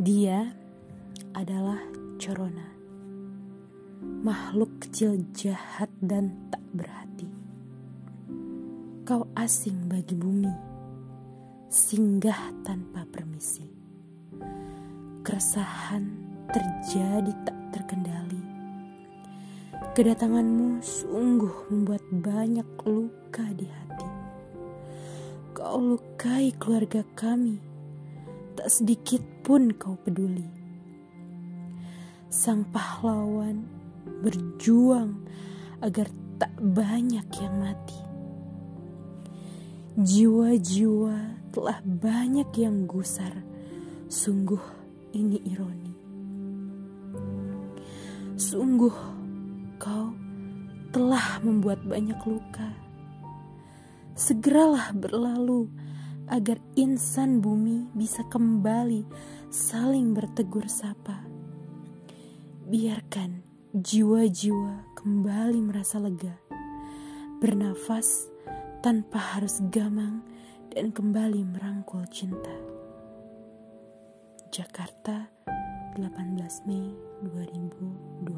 Dia adalah Corona, makhluk kecil jahat dan tak berhati. Kau asing bagi bumi, singgah tanpa permisi. Keresahan terjadi tak terkendali. Kedatanganmu sungguh membuat banyak luka di hati. Kau lukai keluarga kami tak sedikit pun kau peduli. Sang pahlawan berjuang agar tak banyak yang mati. Jiwa-jiwa telah banyak yang gusar, sungguh ini ironi. Sungguh kau telah membuat banyak luka. Segeralah berlalu agar insan bumi bisa kembali saling bertegur sapa. Biarkan jiwa-jiwa kembali merasa lega, bernafas tanpa harus gamang dan kembali merangkul cinta. Jakarta, 18 Mei 2020.